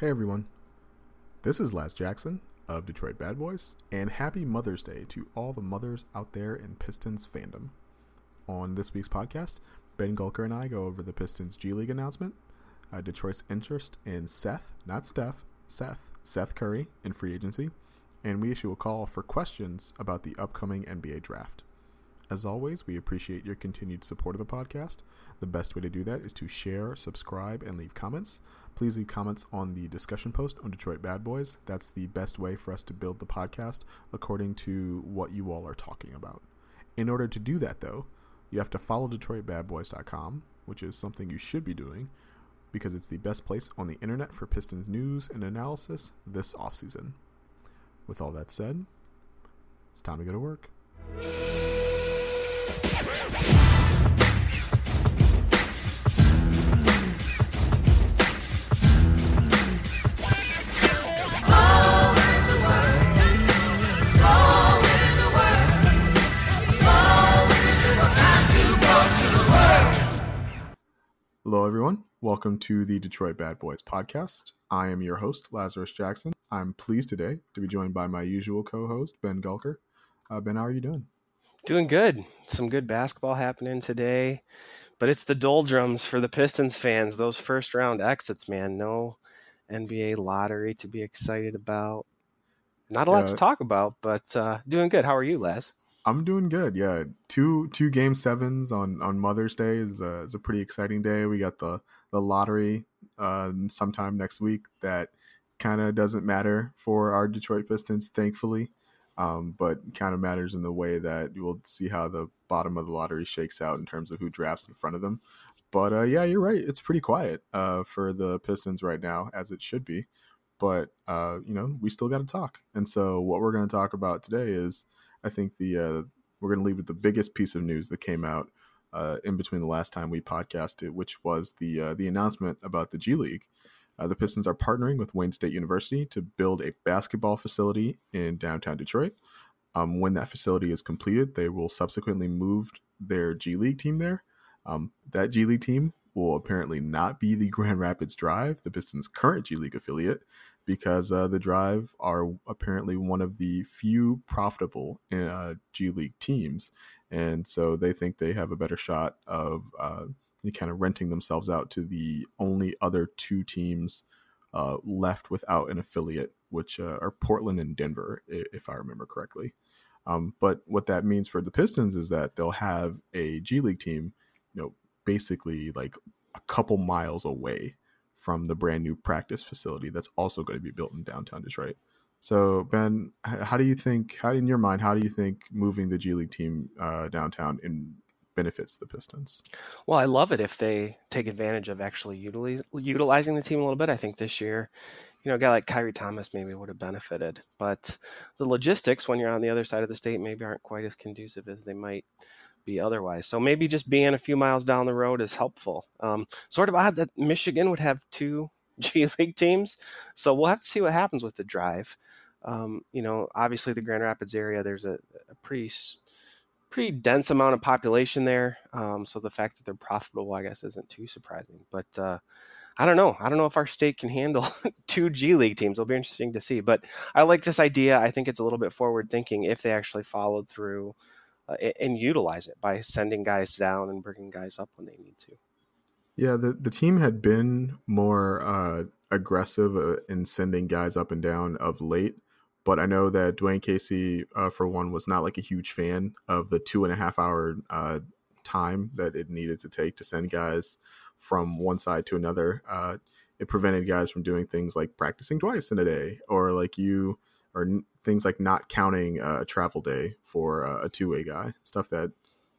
Hey everyone, this is Laz Jackson of Detroit Bad Boys, and happy Mother's Day to all the mothers out there in Pistons fandom. On this week's podcast, Ben Gulker and I go over the Pistons G League announcement, uh, Detroit's interest in Seth, not Steph, Seth, Seth Curry in free agency, and we issue a call for questions about the upcoming NBA draft. As always, we appreciate your continued support of the podcast. The best way to do that is to share, subscribe, and leave comments. Please leave comments on the discussion post on Detroit Bad Boys. That's the best way for us to build the podcast according to what you all are talking about. In order to do that, though, you have to follow DetroitBadBoys.com, which is something you should be doing because it's the best place on the internet for Pistons news and analysis this offseason. With all that said, it's time to go to work. Hello, everyone. Welcome to the Detroit Bad Boys podcast. I am your host, Lazarus Jackson. I'm pleased today to be joined by my usual co host, Ben Gulker. Uh, ben, how are you doing? Doing good. Some good basketball happening today, but it's the doldrums for the Pistons fans. Those first round exits, man. No NBA lottery to be excited about. Not a lot Yeah. to talk about, but uh, doing good. How are you, Les? I'm doing good. Yeah, two two game sevens on on Mother's Day is a, is a pretty exciting day. We got the the lottery uh, sometime next week. That kind of doesn't matter for our Detroit Pistons, thankfully, um, but kind of matters in the way that we'll see how the bottom of the lottery shakes out in terms of who drafts in front of them. But uh, yeah, you're right. It's pretty quiet uh, for the Pistons right now, as it should be. But uh, you know, we still got to talk. And so, what we're going to talk about today is I think the uh, we're going to leave with the biggest piece of news that came out uh, in between the last time we podcasted, which was the uh, the announcement about the G League. Uh, the Pistons are partnering with Wayne State University to build a basketball facility in downtown Detroit. Um, when that facility is completed, they will subsequently move their G League team there. Um, that G League team will apparently not be the Grand Rapids Drive, the Pistons' current G League affiliate, because uh, the Drive are apparently one of the few profitable uh, G League teams, and so they think they have a better shot of uh, kind of renting themselves out to the only other two teams uh, left without an affiliate, which uh, are Portland and Denver, if I remember correctly. Um, but what that means for the Pistons is that they'll have a G League team, you know, basically like a couple miles away from the brand new practice facility that's also going to be built in downtown Detroit. So Ben, how do you think? How in your mind, how do you think moving the G League team uh, downtown in benefits the Pistons? Well, I love it if they take advantage of actually utilize, utilizing the team a little bit. I think this year, you know, a guy like Khyri Thomas maybe would have benefited, but the logistics when you're on the other side of the state maybe aren't quite as conducive as they might be otherwise. So maybe just being a few miles down the road is helpful. Um, sort of odd that Michigan would have two G League teams. So we'll have to see what happens with the drive. Um, you know, obviously the Grand Rapids area, there's a, a pretty pretty dense amount of population there. Um, so the fact that they're profitable, I guess, isn't too surprising. But uh, I don't know. I don't know if our state can handle two G League teams. It'll be interesting to see. But I like this idea. I think it's a little bit forward thinking if they actually followed through uh, and utilize it by sending guys down and bringing guys up when they need to. Yeah, the the team had been more uh, aggressive uh, in sending guys up and down of late, but I know that Dwane Casey, uh, for one, was not like a huge fan of the two and a half hour uh, time that it needed to take to send guys from one side to another. Uh, it prevented guys from doing things like practicing twice in a day, or like you, or n- things like not counting uh, a travel day for uh, a two way guy. Stuff that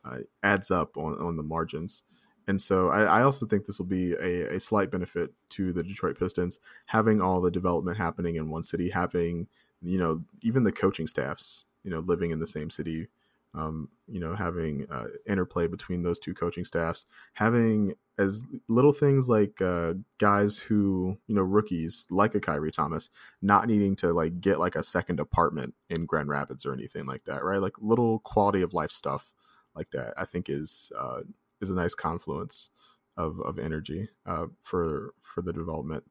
uh, adds up on on the margins. And so I, I also think this will be a, a slight benefit to the Detroit Pistons having all the development happening in one city, having you know even the coaching staffs you know living in the same city, um, you know having uh, interplay between those two coaching staffs, having as little things like uh, guys who you know rookies like a Khyri Thomas not needing to like get like a second apartment in Grand Rapids or anything like that, right? Like little quality of life stuff like that. I think is uh, is a nice confluence of, of energy uh, for for the development.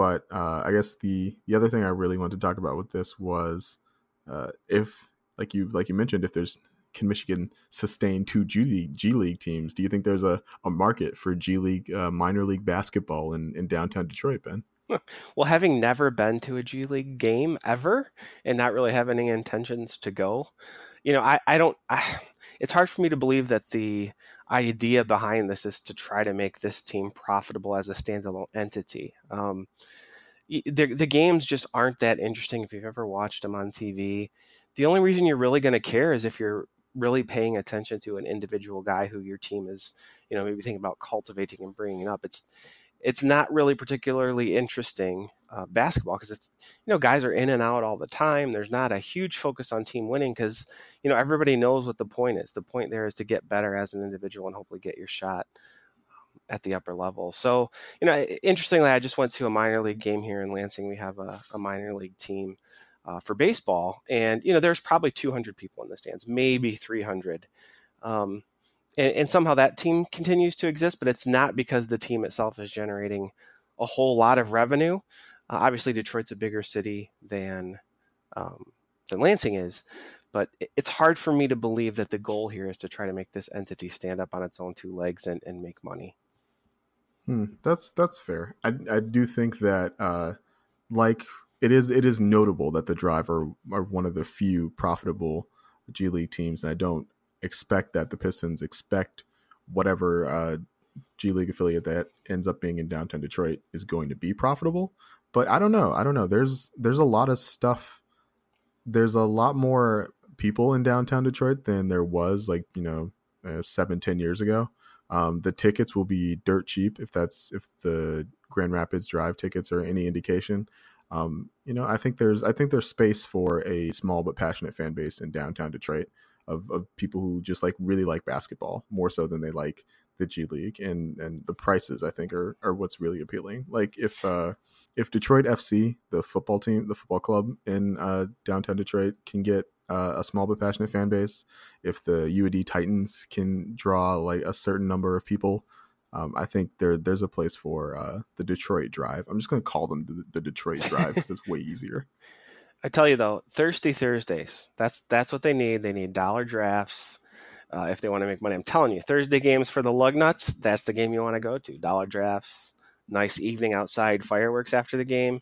But uh, I guess the the other thing I really wanted to talk about with this was uh, if, like you like you mentioned, if there's can Michigan sustain two G League G League teams? Do you think there's a, a market for G League uh, minor league basketball in, in downtown Detroit, Ben? Well, having never been to a G League game ever and not really have any intentions to go, you know, I, I don't, I, it's hard for me to believe that the idea behind this is to try to make this team profitable as a standalone entity. Um, the, the games just aren't that interesting if you've ever watched them on TV. The only reason you're really going to care is if you're really paying attention to an individual guy who your team is, you know, maybe thinking about cultivating and bringing up. It's it's not really particularly interesting uh, basketball because it's you know guys are in and out all the time. There's not a huge focus on team winning because you know everybody knows what the point is. The point there is to get better as an individual and hopefully get your shot um, at the upper level. So you know, interestingly, I just went to a minor league game here in Lansing. We have a, a minor league team uh, for baseball, and you know, there's probably 200 people in the stands, maybe 300. Um, and, and, somehow that team continues to exist, but it's not because the team itself is generating a whole lot of revenue. Uh, obviously, Detroit's a bigger city than um, than Lansing is, but it's hard for me to believe that the goal here is to try to make this entity stand up on its own two legs and, and make money. Hmm, that's that's fair. I I do think that uh, like it is it is notable that the Drive are, are one of the few profitable G League teams, and I don't expect that the Pistons expect whatever uh, G League affiliate that ends up being in downtown Detroit is going to be profitable. But I don't know. I don't know. There's there's a lot of stuff. There's a lot more people in downtown Detroit than there was like you know uh, seven ten years ago. Um, the tickets will be dirt cheap if that's if the Grand Rapids Drive tickets are any indication. Um, you know, I think there's I think there's space for a small but passionate fan base in downtown Detroit of, of people who just like really like basketball more so than they like the G League and and the prices I think are are what's really appealing. Like if uh if Detroit FC, the football team, the football club in uh, downtown Detroit, can get uh, a small but passionate fan base, if the UAD Titans can draw like a certain number of people um, I think there there's a place for uh, the Detroit Drive. I'm just going to call them the, the Detroit Drive because it's way easier. I tell you though, Thirsty Thursdays. That's that's what they need. They need dollar drafts uh, if they want to make money. I'm telling you, Thursday games for the Lugnuts. That's the game you want to go to. Dollar drafts, nice evening outside, fireworks after the game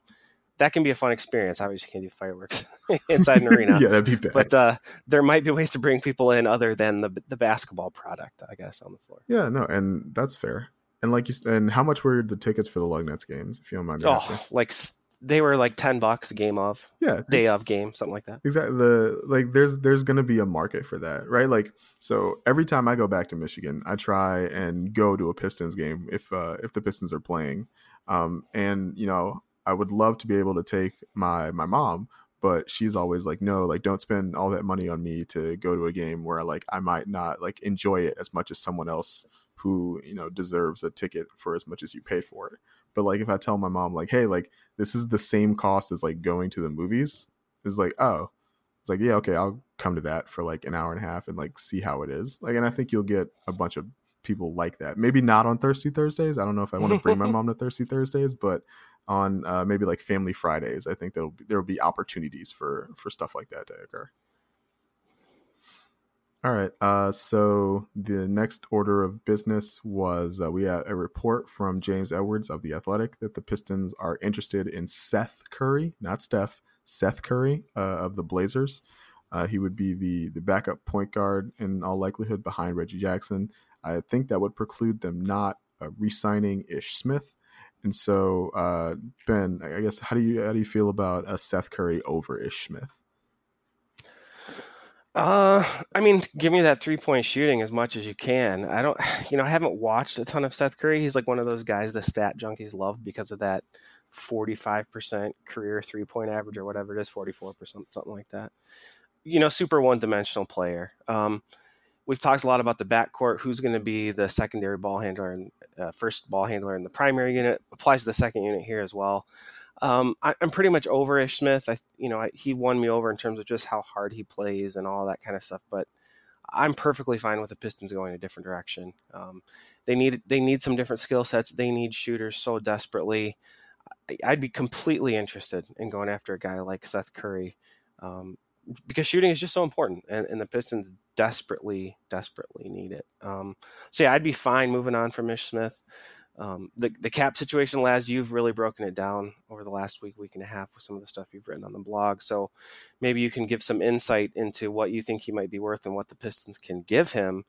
that can be a fun experience. Obviously, you can't do fireworks inside an arena. yeah, that'd be bad. But uh, there might be ways to bring people in other than the the basketball product, I guess, on the floor. Yeah, no, and that's fair. And like you, and how much were the tickets for the Lugnuts games? If you don't mind, oh, asking? like they were like ten bucks a game of, yeah, day of game, something like that. Exactly. The like, there's there's gonna be a market for that, right? Like, so every time I go back to Michigan, I try and go to a Pistons game if uh, if the Pistons are playing. Um, and you know, I would love to be able to take my my mom, but she's always like, no, like don't spend all that money on me to go to a game where like I might not like enjoy it as much as someone else who you know deserves a ticket for as much as you paid for it. But like if I tell my mom like, hey, like this is the same cost as like going to the movies, it's like oh, it's like yeah, okay, I'll come to that for like an hour and a half and like see how it is. Like, and I think you'll get a bunch of people like that. Maybe not on Thirsty Thursdays. I don't know if I want to bring my mom to Thirsty Thursdays, but on uh, maybe like Family Fridays, I think there'll be, there'll be opportunities for for stuff like that to occur. All right. Uh, so the next order of business was uh, we had a report from James Edwards of the Athletic that the Pistons are interested in Seth Curry, not Steph, Seth Curry uh, of the Blazers. Uh, he would be the the backup point guard in all likelihood behind Reggie Jackson. I think that would preclude them not uh, re-signing Ish Smith. And so, uh, Ben, I guess how do you how do you feel about a Seth Curry over Ish Smith? Uh, I mean, give me that three point shooting as much as you can. I don't, you know, I haven't watched a ton of Seth Curry. He's like one of those guys the stat junkies love because of that 45% career three point average or whatever it is, 44%, something like that. You know, super one dimensional player. Um, we've talked a lot about the backcourt. Who's going to be the secondary ball handler and uh, first ball handler in the primary unit? Applies to the second unit here as well. Um, I, am pretty much over Ish Smith. I, you know, I, he won me over in terms of just how hard he plays and all that kind of stuff. But I'm perfectly fine with the Pistons going a different direction. Um, they need they need some different skill sets. They need shooters so desperately. I'd be completely interested in going after a guy like Seth Curry um, because shooting is just so important, and, and, the Pistons desperately, desperately need it. Um, so yeah, I'd be fine moving on from Ish Smith. Um, the the cap situation, Laz, you've really broken it down over the last week, week and a half with some of the stuff you've written on the blog. So maybe you can give some insight into what you think he might be worth and what the Pistons can give him.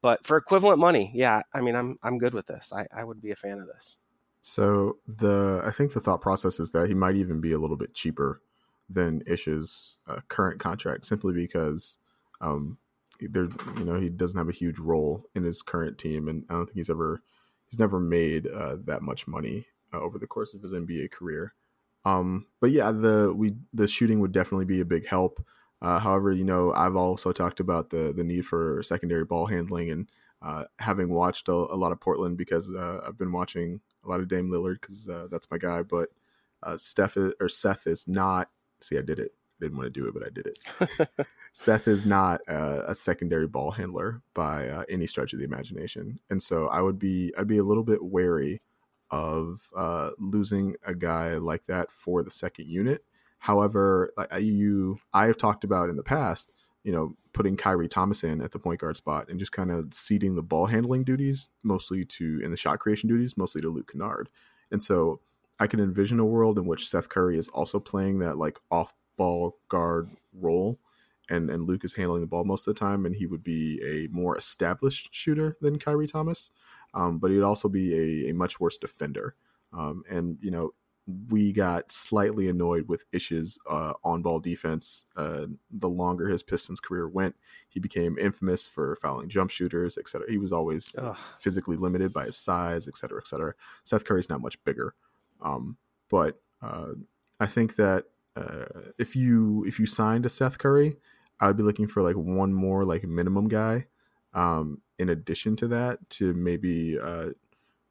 But for equivalent money, yeah, I mean, I'm I'm good with this. I, I would be a fan of this. So the I think the thought process is that he might even be a little bit cheaper than Ish's uh, current contract, simply because um, there you know he doesn't have a huge role in his current team, and I don't think he's ever he's never made uh, that much money uh, over the course of his NBA career. Um, but yeah, the we the shooting would definitely be a big help. Uh, however, you know, I've also talked about the the need for secondary ball handling, and uh, having watched a, a, lot of Portland because uh, I've been watching a lot of Dame Lillard because uh, that's my guy. But uh, Steph is, or Seth is not. See, I did it. Didn't want to do it, but I did it. Seth is not a secondary ball handler by uh, any stretch of the imagination, and so I would be I'd be a little bit wary of uh, losing a guy like that for the second unit. However, you I have talked about in the past, you know, putting Khyri Thomas in at the point guard spot and just kind of ceding the ball handling duties mostly to in the shot creation duties mostly to Luke Kennard. And so I can envision a world in which Seth Curry is also playing that like off ball guard role and and Luke is handling the ball most of the time, and he would be a more established shooter than Khyri Thomas, um, but he'd also be a, a much worse defender. Um, and you know, we got slightly annoyed with Ish's uh, on-ball defense. Uh, the longer his Pistons career went, he became infamous for fouling jump shooters, etc. He was always Ugh. physically limited by his size, etc., etc. Seth Curry's not much bigger, um, but uh, I think that uh, if you if you signed a Seth Curry, I'd be looking for like one more like minimum guy. Um, in addition to that, to maybe uh,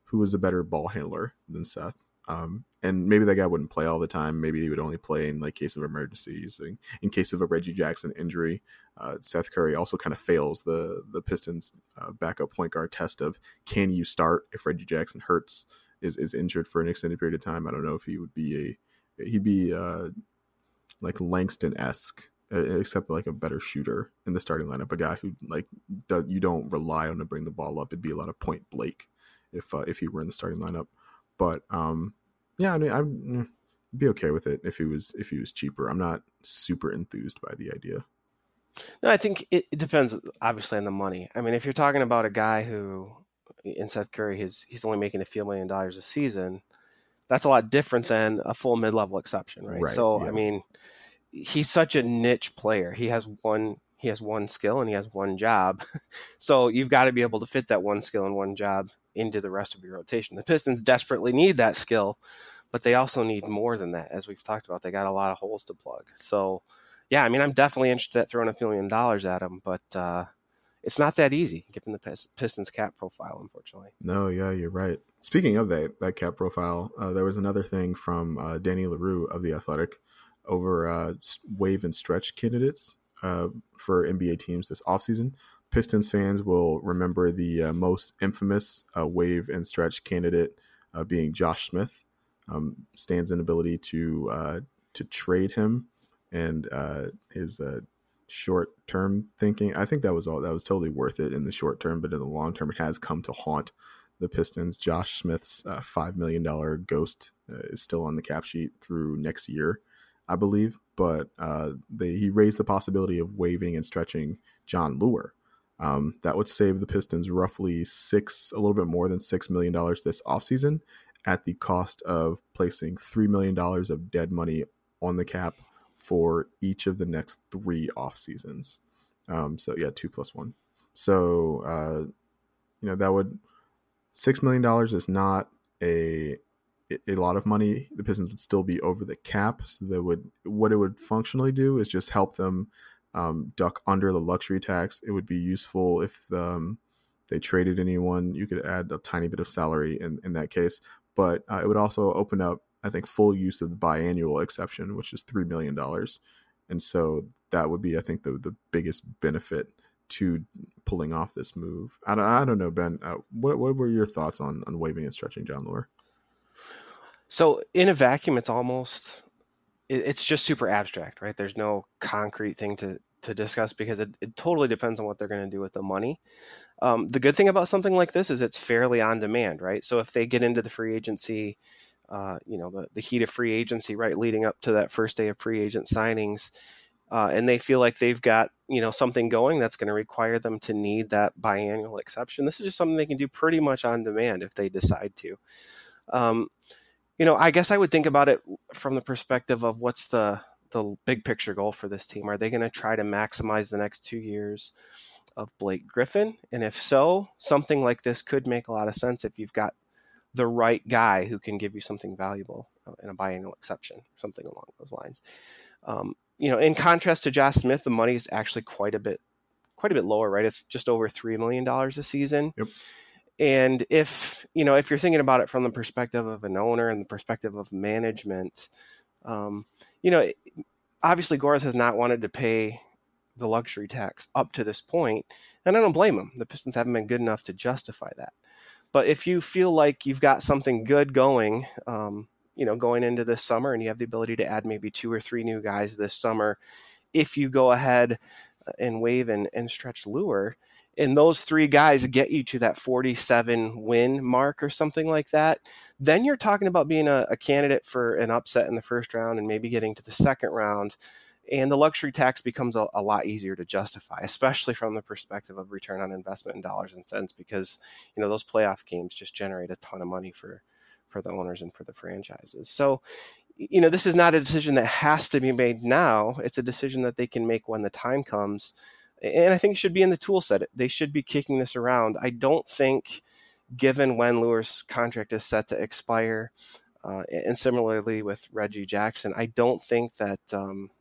who is a better ball handler than Seth. Um, and maybe that guy wouldn't play all the time. Maybe he would only play in like case of emergencies. In, in case of a Reggie Jackson injury, uh, Seth Curry also kind of fails the the Pistons uh, backup point guard test of can you start if Reggie Jackson hurts is is injured for an extended period of time. I don't know if he would be a he'd be uh, like Langston esque except like a better shooter in the starting lineup, a guy who like does, you don't rely on to bring the ball up. It'd be a lot of Point Blake if uh, if he were in the starting lineup. But um, yeah, I mean, I'd mm, be okay with it if he was if he was cheaper. I'm not super enthused by the idea. No, I think it, it depends obviously on the money. I mean, if you're talking about a guy who in Seth Curry, his he's only making a few million dollars a season. That's a lot different than a full mid level exception, right? right so, yeah. I mean, he's such a niche player. He has one he has one skill and he has one job. so you've got to be able to fit that one skill and one job into the rest of your rotation. The Pistons desperately need that skill, but they also need more than that. As we've talked about, they got a lot of holes to plug. So, yeah, I mean, I'm definitely interested at throwing a few million dollars at him, but uh, it's not that easy given the Pistons cap profile, unfortunately. No, yeah, you're right. Speaking of that that cap profile, uh, there was another thing from uh, Danny Leroux of the Athletic over uh, waive and stretch candidates uh, for NBA teams this offseason. Pistons fans will remember the uh, most infamous uh, waive and stretch candidate being Josh Smith. Um, Stan's inability to to trade him and his short term thinking. I think that was all that was totally worth it in the short term, but in the long term, it has come to haunt the Pistons. Josh Smith's five million dollar ghost is still on the cap sheet through next year. I believe, but uh, they, he raised the possibility of waiving and stretching Jon Leuer. Um, that would save the Pistons roughly six, a little bit more than six million dollars this offseason at the cost of placing three million dollars of dead money on the cap for each of the next three off seasons. Um, so yeah, two plus one. So uh, you know that would six million dollars is not a a lot of money, the Pistons would still be over the cap. So that would what it would functionally do is just help them um, duck under the luxury tax. It would be useful if um, they traded anyone. You could add a tiny bit of salary in in that case, but uh, it would also open up, I think, full use of the biannual exception, which is three million dollars, and so that would be, I think, the the biggest benefit to pulling off this move. I don't, I don't know, Ben. Uh, what what were your thoughts on on waiving and stretching Jon Leuer? So in a vacuum, it's almost it's just super abstract, right? There's no concrete thing to to discuss because it, it totally depends on what they're going to do with the money. Um, the good thing about something like this is it's fairly on demand, right? So if they get into the free agency, uh, you know, the, the heat of free agency, right, leading up to that first day of free agent signings, uh, and they feel like they've got you know something going that's going to require them to need that biannual exception. This is just something they can do pretty much on demand if they decide to. Um, you know, I guess I would think about it from the perspective of what's the the big picture goal for this team. Are they going to try to maximize the next two years of Blake Griffin? And if so, something like this could make a lot of sense if you've got the right guy who can give you something valuable uh, in a biannual exception, something along those lines. Um, you know, in contrast to Josh Smith, the money is actually quite a bit, quite a bit lower, right? It's just over three million dollars a season. Yep. And if you know, if you're thinking about it from the perspective of an owner and the perspective of management, um, you know, obviously Gores has not wanted to pay the luxury tax up to this point, and I don't blame him. The Pistons haven't been good enough to justify that. But if you feel like you've got something good going, um, you know, going into this summer, and you have the ability to add maybe two or three new guys this summer, if you go ahead and waive and, and stretch Leuer, and those three guys get you to that 47 win mark or something like that, then you're talking about being a, a, candidate for an upset in the first round and maybe getting to the second round. And the luxury tax becomes a, a lot easier to justify, especially from the perspective of return on investment in dollars and cents, because you know those playoff games just generate a ton of money for for the owners and for the franchises. So, you know, this is not a decision that has to be made now. It's a decision that they can make when the time comes and I think it should be in the tool set. They should be kicking this around. I don't think, given when Lewis' contract is set to expire, uh, and similarly with Reggie Jackson, I don't think that um,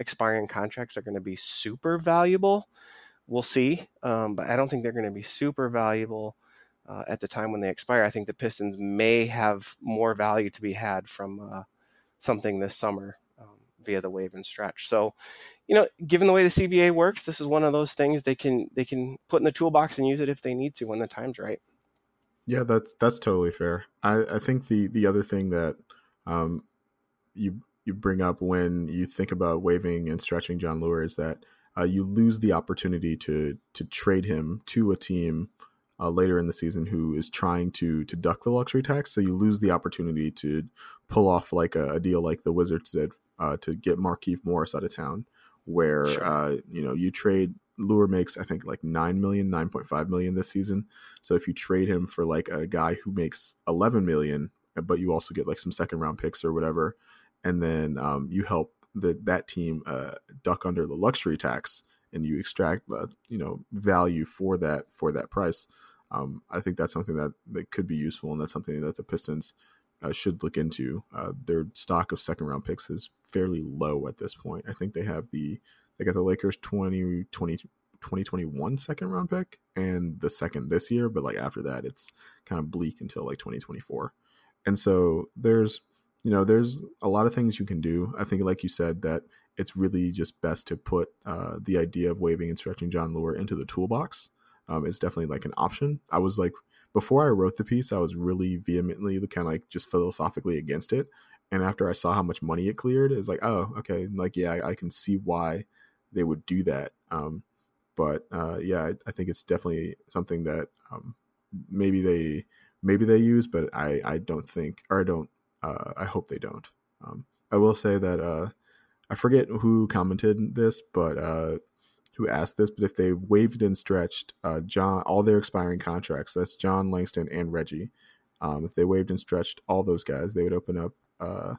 expiring contracts are going to be super valuable. We'll see, um, but I don't think they're going to be super valuable uh, at the time when they expire. I think the Pistons may have more value to be had from uh, something this summer via the waive and stretch. So, you know, given the way the CBA works, this is one of those things they can they can put in the toolbox and use it if they need to when the time's right. Yeah, that's that's totally fair. I, I think the the other thing that um, you you bring up when you think about waiving and stretching Jon Leuer is that uh, you lose the opportunity to to trade him to a team uh, later in the season who is trying to to duck the luxury tax. So you lose the opportunity to pull off like a, a deal like the Wizards did uh, to get Markieff Morris out of town, where sure. uh, you know you trade Leuer makes I think like 9 million, 9.5 million this season. So if you trade him for like a guy who makes 11 million, but you also get like some second round picks or whatever, and then um, you help the, that team uh, duck under the luxury tax and you extract the you know value for that for that price. Um, I think that's something that, that could be useful, and that's something that the Pistons uh, should look into. Uh, their stock of second round picks is fairly low at this point. I think they have the they got the Lakers 20, 20 2021 second round pick and the second this year, but like after that, it's kind of bleak until like 2024. And so there's you know there's a lot of things you can do. I think like you said that it's really just best to put uh, the idea of waiving and stretching Jon Leuer into the toolbox. Um, it's definitely like an option. I was like before I wrote the piece, I was really vehemently kind of like just philosophically against it. And after I saw how much money it cleared, it's like, oh, okay, like yeah, I, I can see why they would do that. Um, but uh, yeah, I, I, think it's definitely something that um, maybe they maybe they use, but I I don't think or I don't uh, I hope they don't. Um, I will say that uh, I forget who commented this, but uh, who asked this, but if they waived and stretched uh, Jon all their expiring contracts, that's Jon Langston and Reggie. Um, if they waived and stretched all those guys, they would open up uh,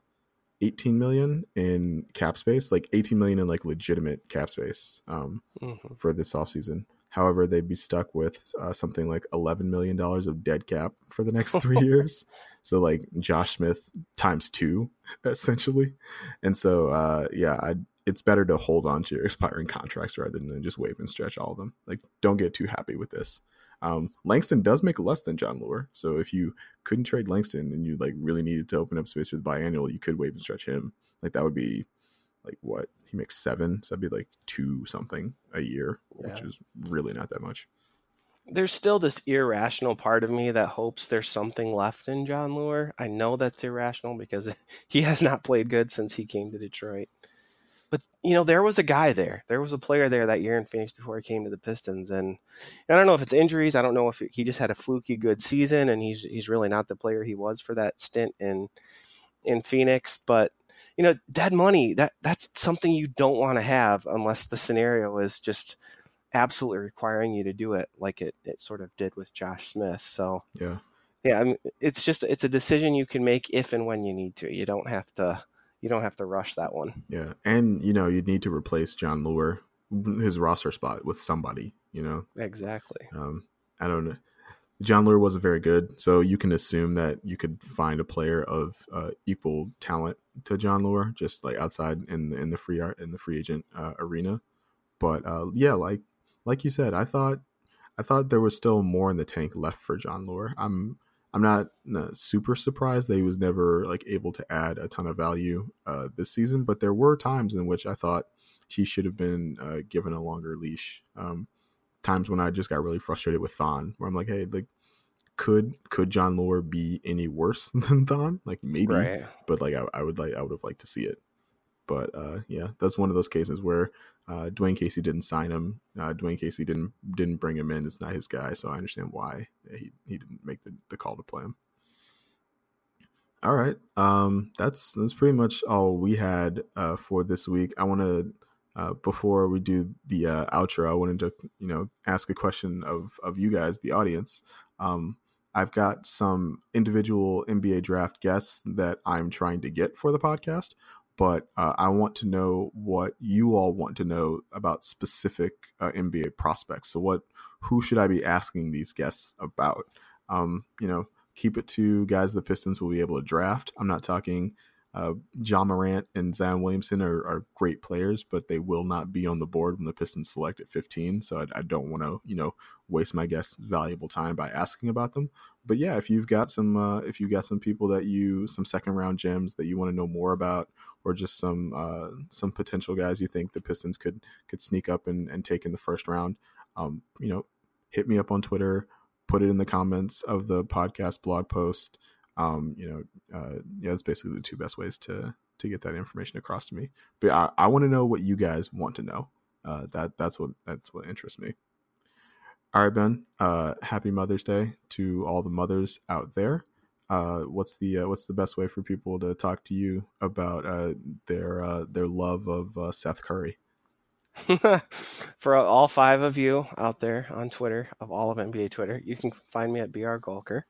18 million in cap space, like 18 million in like legitimate cap space um, mm-hmm. for this offseason. However, they'd be stuck with uh, something like $11 million of dead cap for the next three years. So, like Josh Smith times two, essentially. And so, uh, yeah, I'd, it's better to hold on to your expiring contracts rather than just waive and stretch all of them. Like, don't get too happy with this. Um, Langston does make less than Jon Leuer, so if you couldn't trade Langston and you like really needed to open up space for the biannual, you could waive and stretch him. Like that would be like what he makes seven, so that'd be like two something a year, yeah. which is really not that much. There's still this irrational part of me that hopes there's something left in Jon Leuer. I know that's irrational because he has not played good since he came to Detroit. But you know, there was a guy there. There was a player there that year in Phoenix before he came to the Pistons, and I don't know if it's injuries. I don't know if he just had a fluky good season, and he's he's really not the player he was for that stint in in Phoenix. But you know, dead money that that's something you don't want to have unless the scenario is just absolutely requiring you to do it, like it it sort of did with Josh Smith. So yeah, yeah, I mean, it's just it's a decision you can make if and when you need to. You don't have to you don't have to rush that one. Yeah, and you know you need to replace Jon Leuer, his roster spot with somebody. You know exactly. Um, I don't know. Jon Leuer wasn't very good, so you can assume that you could find a player of uh, equal talent to Jon Leuer, just like outside in the in the free art in the free agent uh, arena. But uh, yeah, like like you said, I thought I thought there was still more in the tank left for Jon Leuer. I'm I'm not super surprised that he was never like able to add a ton of value uh, this season, but there were times in which I thought he should have been uh, given a longer leash. Um, times when I just got really frustrated with Thon, where I'm like, hey, like could could Jon Leuer be any worse than Thon? Like maybe, right. but like I, I, would like I would have liked to see it. But uh, yeah, that's one of those cases where uh, Dwane Casey didn't sign him. Uh, Dwane Casey didn't didn't bring him in. It's not his guy, so I understand why he he didn't make the, the call to play him. All right, um, that's that's pretty much all we had uh, for this week. I want to uh, before we do the uh, outro, I wanted to you know ask a question of of you guys, the audience. Um, I've got some individual NBA draft guests that I'm trying to get for the podcast but uh, I want to know what you all want to know about specific uh, NBA prospects. So, what, who should I be asking these guests about? Um, you know, keep it to guys the Pistons will be able to draft. I'm not talking uh, Ja Morant and Zion Williamson are, are, great players, but they will not be on the board when the Pistons select at 15. So I, I don't want to, you know, waste my guests' valuable time by asking about them. But yeah, if you've got some, uh, if you've got some people that you, some second round gems that you want to know more about, or just some uh, some potential guys you think the Pistons could could sneak up and, and take in the first round, um, you know, hit me up on Twitter, put it in the comments of the podcast blog post. Um, you know, uh, yeah, that's basically the two best ways to to get that information across to me. But I, I want to know what you guys want to know. Uh, that that's what that's what interests me. All right, Ben. Uh, happy Mother's Day to all the mothers out there uh, what's the uh, what's the best way for people to talk to you about uh, their uh, their love of uh, Seth Curry? for all five of you out there on Twitter, of all of NBA Twitter, you can find me at br Gulker.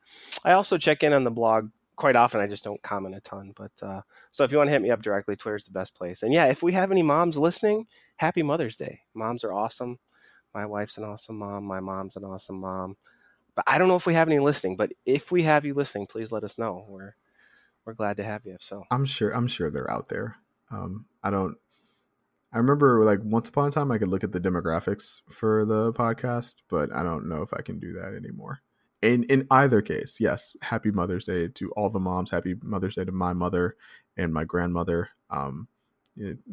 I also check in on the blog quite often. I just don't comment a ton, but uh, so if you want to hit me up directly, Twitter's the best place. And yeah, if we have any moms listening, Happy Mother's Day. Moms are awesome. My wife's an awesome mom. My mom's an awesome mom but I don't know if we have any listening. But if we have you listening, please let us know. We're we're glad to have you. So I'm sure I'm sure they're out there. Um, I don't. I remember like once upon a time I could look at the demographics for the podcast, but I don't know if I can do that anymore. In in either case, yes, happy Mother's Day to all the moms. Happy Mother's Day to my mother and my grandmother. Um,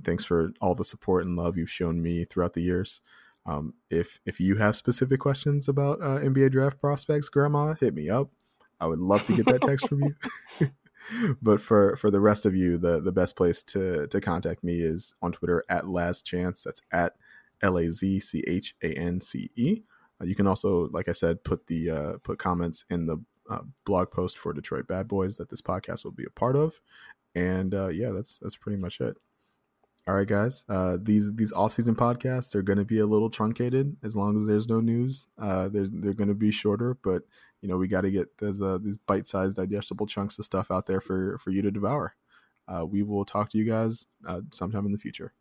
thanks for all the support and love you've shown me throughout the years. Um, if if you have specific questions about uh, NBA draft prospects, Grandma, hit me up. I would love to get that text from you. but for for the rest of you, the the best place to to contact me is on Twitter at LazChance. That's at L A Z C H A N C E. Uh, you can also, like I said, put the uh, put comments in the uh, blog post for Detroit Bad Boys that this podcast will be a part of. And uh, yeah, that's that's pretty much it. All right, guys. Uh, these these off season podcasts are going to be a little truncated as long as there's no news. Uh, they're they're going to be shorter, but you know we got to get those uh, these bite sized digestible chunks of stuff out there for for you to devour. Uh, we will talk to you guys uh, sometime in the future.